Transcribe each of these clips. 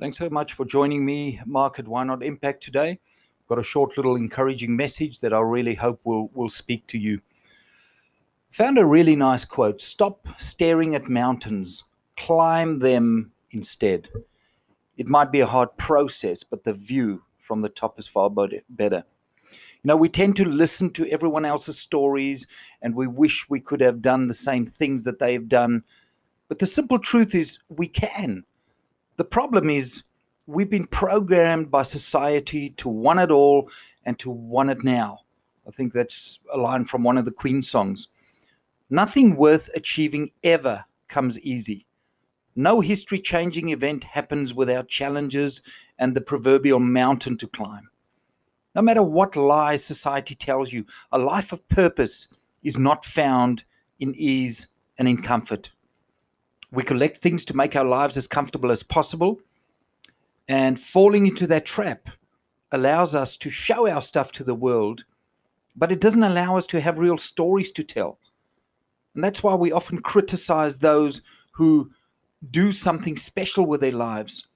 Thanks so much for joining me, Mark, at Why Not Impact today. Got a short little encouraging message that I really hope will, will speak to you. Found a really nice quote Stop staring at mountains, climb them instead. It might be a hard process, but the view from the top is far better. You know, we tend to listen to everyone else's stories and we wish we could have done the same things that they've done. But the simple truth is, we can. The problem is we've been programmed by society to want it all and to want it now. I think that's a line from one of the Queen songs. Nothing worth achieving ever comes easy. No history changing event happens without challenges and the proverbial mountain to climb. No matter what lies society tells you, a life of purpose is not found in ease and in comfort. We collect things to make our lives as comfortable as possible. And falling into that trap allows us to show our stuff to the world, but it doesn't allow us to have real stories to tell. And that's why we often criticize those who do something special with their lives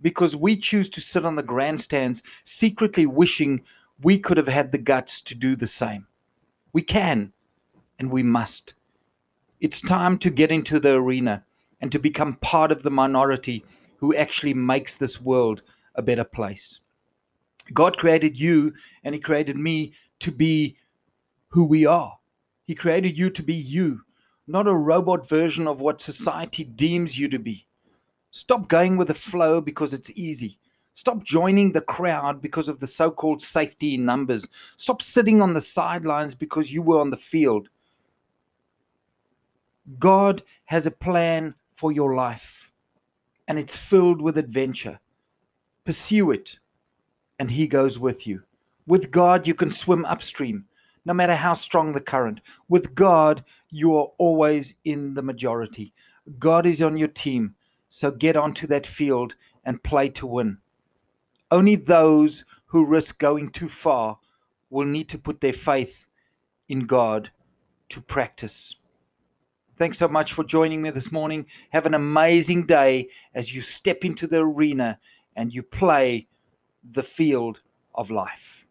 because we choose to sit on the grandstands secretly wishing we could have had the guts to do the same. We can and we must. It's time to get into the arena and to become part of the minority who actually makes this world a better place. God created you and He created me to be who we are. He created you to be you, not a robot version of what society deems you to be. Stop going with the flow because it's easy. Stop joining the crowd because of the so called safety in numbers. Stop sitting on the sidelines because you were on the field. God has a plan for your life, and it's filled with adventure. Pursue it, and He goes with you. With God, you can swim upstream, no matter how strong the current. With God, you are always in the majority. God is on your team, so get onto that field and play to win. Only those who risk going too far will need to put their faith in God to practice. Thanks so much for joining me this morning. Have an amazing day as you step into the arena and you play the field of life.